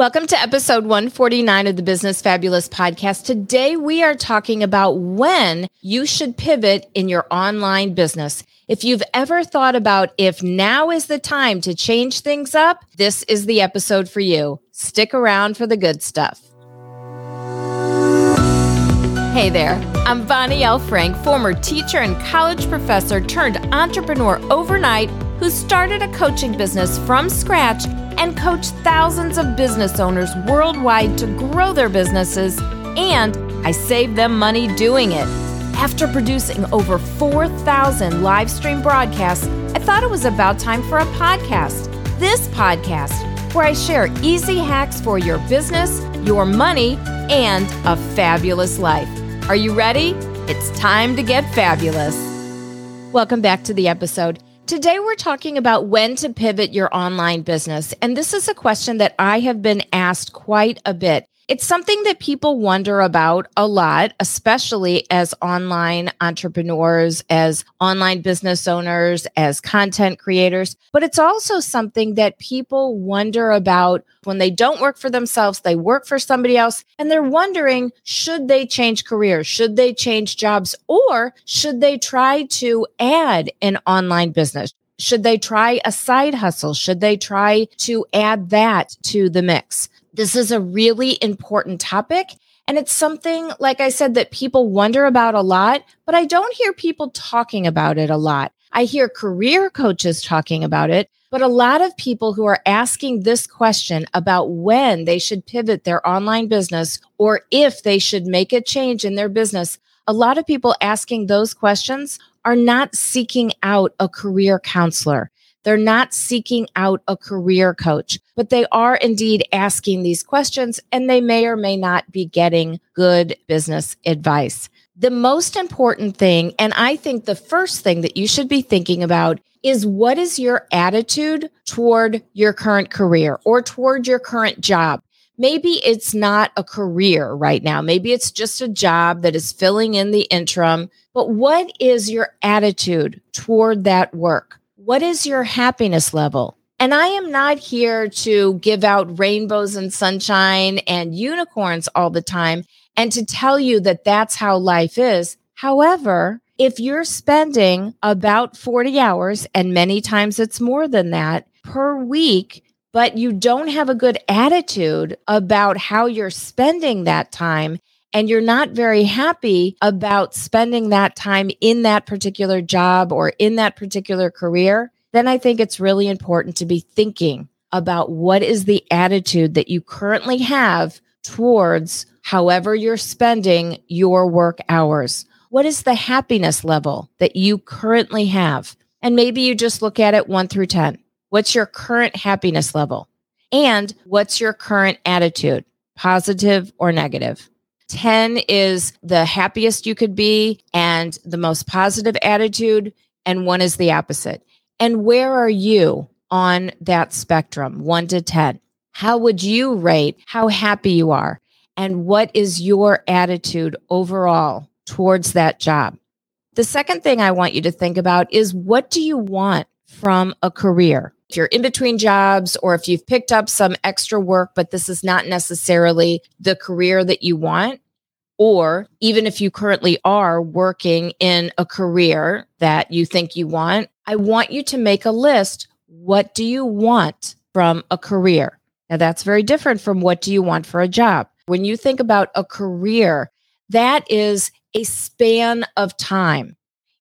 Welcome to episode 149 of the Business Fabulous podcast. Today we are talking about when you should pivot in your online business. If you've ever thought about if now is the time to change things up, this is the episode for you. Stick around for the good stuff. Hey there, I'm Bonnie L. Frank, former teacher and college professor turned entrepreneur overnight who started a coaching business from scratch and coach thousands of business owners worldwide to grow their businesses, and I save them money doing it. After producing over 4,000 live stream broadcasts, I thought it was about time for a podcast. This podcast, where I share easy hacks for your business, your money, and a fabulous life. Are you ready? It's time to get fabulous. Welcome back to the episode. Today, we're talking about when to pivot your online business. And this is a question that I have been asked quite a bit. It's something that people wonder about a lot, especially as online entrepreneurs, as online business owners, as content creators. But it's also something that people wonder about when they don't work for themselves, they work for somebody else, and they're wondering should they change careers? Should they change jobs? Or should they try to add an online business? Should they try a side hustle? Should they try to add that to the mix? This is a really important topic. And it's something, like I said, that people wonder about a lot, but I don't hear people talking about it a lot. I hear career coaches talking about it, but a lot of people who are asking this question about when they should pivot their online business or if they should make a change in their business, a lot of people asking those questions are not seeking out a career counselor. They're not seeking out a career coach, but they are indeed asking these questions and they may or may not be getting good business advice. The most important thing, and I think the first thing that you should be thinking about is what is your attitude toward your current career or toward your current job? Maybe it's not a career right now. Maybe it's just a job that is filling in the interim. But what is your attitude toward that work? What is your happiness level? And I am not here to give out rainbows and sunshine and unicorns all the time and to tell you that that's how life is. However, if you're spending about 40 hours, and many times it's more than that per week, but you don't have a good attitude about how you're spending that time, and you're not very happy about spending that time in that particular job or in that particular career, then I think it's really important to be thinking about what is the attitude that you currently have towards however you're spending your work hours. What is the happiness level that you currently have? And maybe you just look at it one through 10. What's your current happiness level? And what's your current attitude, positive or negative? 10 is the happiest you could be and the most positive attitude, and one is the opposite. And where are you on that spectrum, one to 10? How would you rate how happy you are? And what is your attitude overall towards that job? The second thing I want you to think about is what do you want from a career? If you're in between jobs or if you've picked up some extra work, but this is not necessarily the career that you want, or even if you currently are working in a career that you think you want, I want you to make a list. What do you want from a career? Now, that's very different from what do you want for a job. When you think about a career, that is a span of time.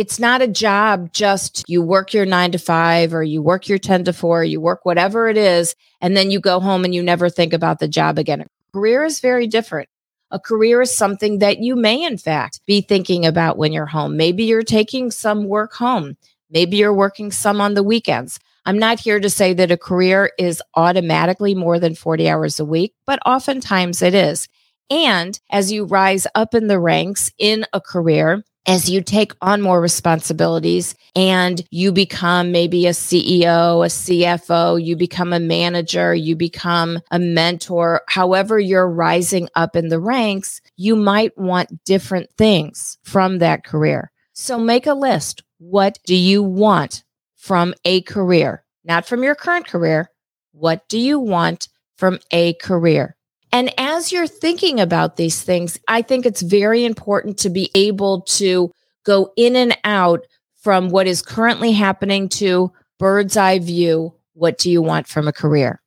It's not a job just you work your nine to five or you work your 10 to four, you work whatever it is, and then you go home and you never think about the job again. A career is very different. A career is something that you may, in fact, be thinking about when you're home. Maybe you're taking some work home. Maybe you're working some on the weekends. I'm not here to say that a career is automatically more than 40 hours a week, but oftentimes it is. And as you rise up in the ranks in a career, as you take on more responsibilities and you become maybe a CEO, a CFO, you become a manager, you become a mentor, however you're rising up in the ranks, you might want different things from that career. So make a list. What do you want from a career? Not from your current career. What do you want from a career? And as you're thinking about these things, I think it's very important to be able to go in and out from what is currently happening to bird's eye view. What do you want from a career?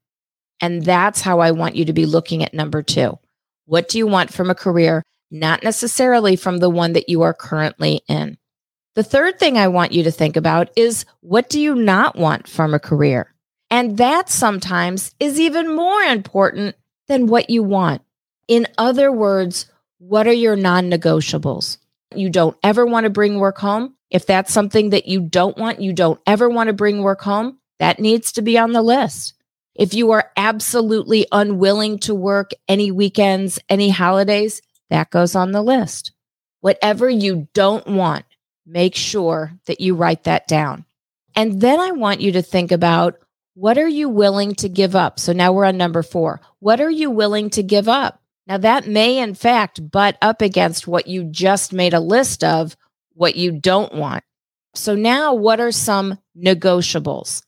And that's how I want you to be looking at number two. What do you want from a career? Not necessarily from the one that you are currently in. The third thing I want you to think about is what do you not want from a career? And that sometimes is even more important than what you want. In other words, what are your non negotiables? You don't ever want to bring work home. If that's something that you don't want, you don't ever want to bring work home, that needs to be on the list. If you are absolutely unwilling to work any weekends, any holidays, that goes on the list. Whatever you don't want, make sure that you write that down. And then I want you to think about what are you willing to give up? So now we're on number four. What are you willing to give up? Now, that may in fact butt up against what you just made a list of, what you don't want. So now, what are some negotiables?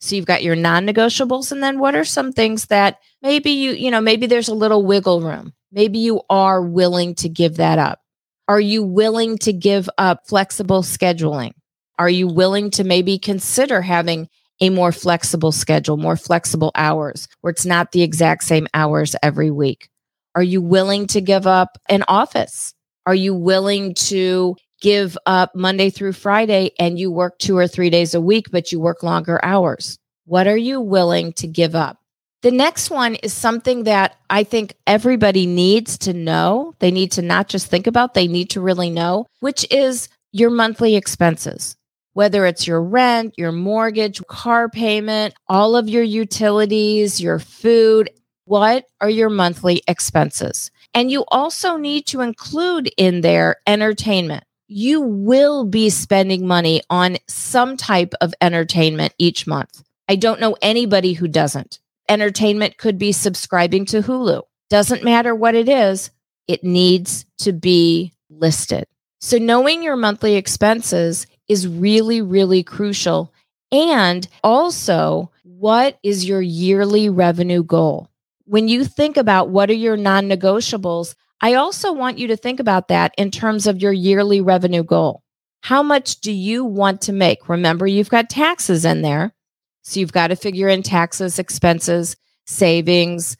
So you've got your non negotiables. And then what are some things that maybe you, you know, maybe there's a little wiggle room. Maybe you are willing to give that up. Are you willing to give up flexible scheduling? Are you willing to maybe consider having a more flexible schedule, more flexible hours where it's not the exact same hours every week? Are you willing to give up an office? Are you willing to give up Monday through Friday and you work two or three days a week, but you work longer hours? What are you willing to give up? The next one is something that I think everybody needs to know. They need to not just think about, they need to really know, which is your monthly expenses whether it's your rent, your mortgage, car payment, all of your utilities, your food, what are your monthly expenses? And you also need to include in there entertainment. You will be spending money on some type of entertainment each month. I don't know anybody who doesn't. Entertainment could be subscribing to Hulu. Doesn't matter what it is, it needs to be listed. So, knowing your monthly expenses is really, really crucial. And also, what is your yearly revenue goal? When you think about what are your non negotiables, I also want you to think about that in terms of your yearly revenue goal. How much do you want to make? Remember, you've got taxes in there. So you've got to figure in taxes, expenses, savings,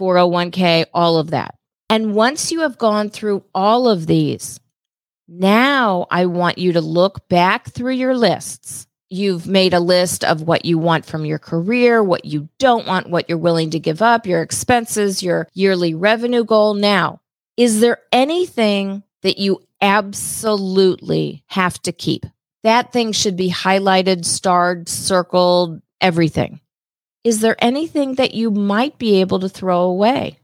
401k, all of that. And once you have gone through all of these, now I want you to look back through your lists. You've made a list of what you want from your career, what you don't want, what you're willing to give up, your expenses, your yearly revenue goal. Now, is there anything that you absolutely have to keep? That thing should be highlighted, starred, circled, everything. Is there anything that you might be able to throw away?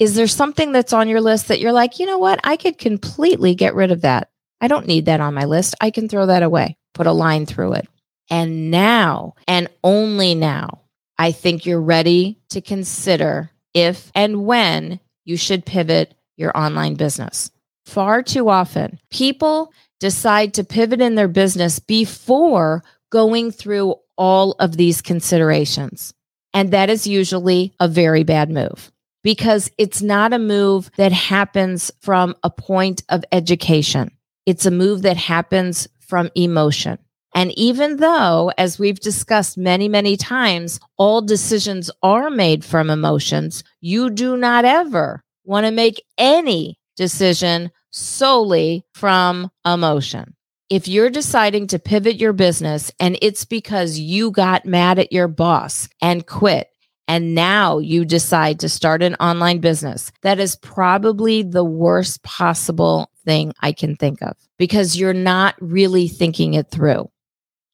Is there something that's on your list that you're like, you know what? I could completely get rid of that. I don't need that on my list. I can throw that away, put a line through it. And now, and only now, I think you're ready to consider if and when you should pivot your online business. Far too often, people decide to pivot in their business before going through all of these considerations. And that is usually a very bad move because it's not a move that happens from a point of education. It's a move that happens from emotion. And even though, as we've discussed many, many times, all decisions are made from emotions, you do not ever want to make any decision solely from emotion. If you're deciding to pivot your business and it's because you got mad at your boss and quit and now you decide to start an online business, that is probably the worst possible thing I can think of because you're not really thinking it through.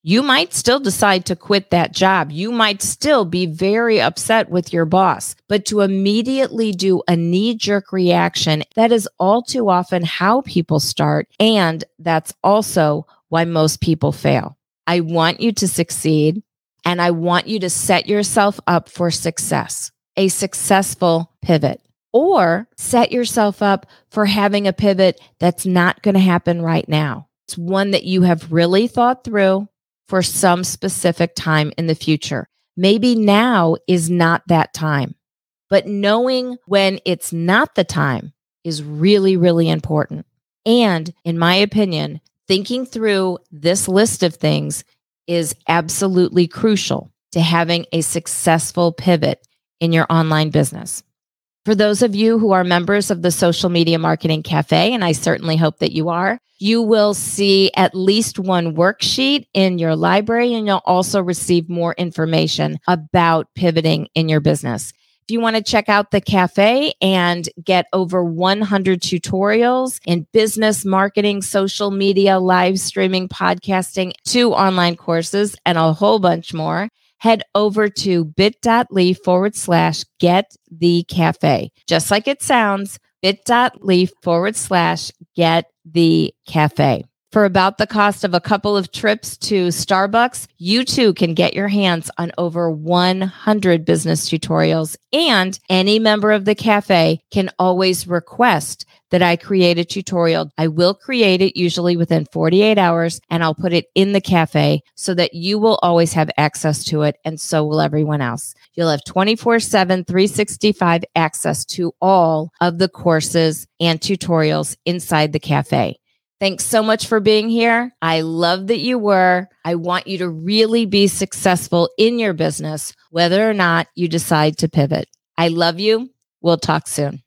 You might still decide to quit that job. You might still be very upset with your boss, but to immediately do a knee jerk reaction, that is all too often how people start. And that's also why most people fail. I want you to succeed. And I want you to set yourself up for success, a successful pivot, or set yourself up for having a pivot that's not going to happen right now. It's one that you have really thought through for some specific time in the future. Maybe now is not that time. But knowing when it's not the time is really, really important. And in my opinion, thinking through this list of things is absolutely crucial to having a successful pivot in your online business. For those of you who are members of the Social Media Marketing Cafe, and I certainly hope that you are, you will see at least one worksheet in your library and you'll also receive more information about pivoting in your business. If you want to check out the cafe and get over 100 tutorials in business, marketing, social media, live streaming, podcasting, two online courses, and a whole bunch more, head over to bit.ly forward slash get the cafe. Just like it sounds, bit.ly forward slash get the cafe. For about the cost of a couple of trips to Starbucks, you too can get your hands on over 100 business tutorials. And any member of the cafe can always request that I create a tutorial. I will create it usually within 48 hours and I'll put it in the cafe so that you will always have access to it. And so will everyone else. You'll have 24 7, 365 access to all of the courses and tutorials inside the cafe. Thanks so much for being here. I love that you were. I want you to really be successful in your business, whether or not you decide to pivot. I love you. We'll talk soon.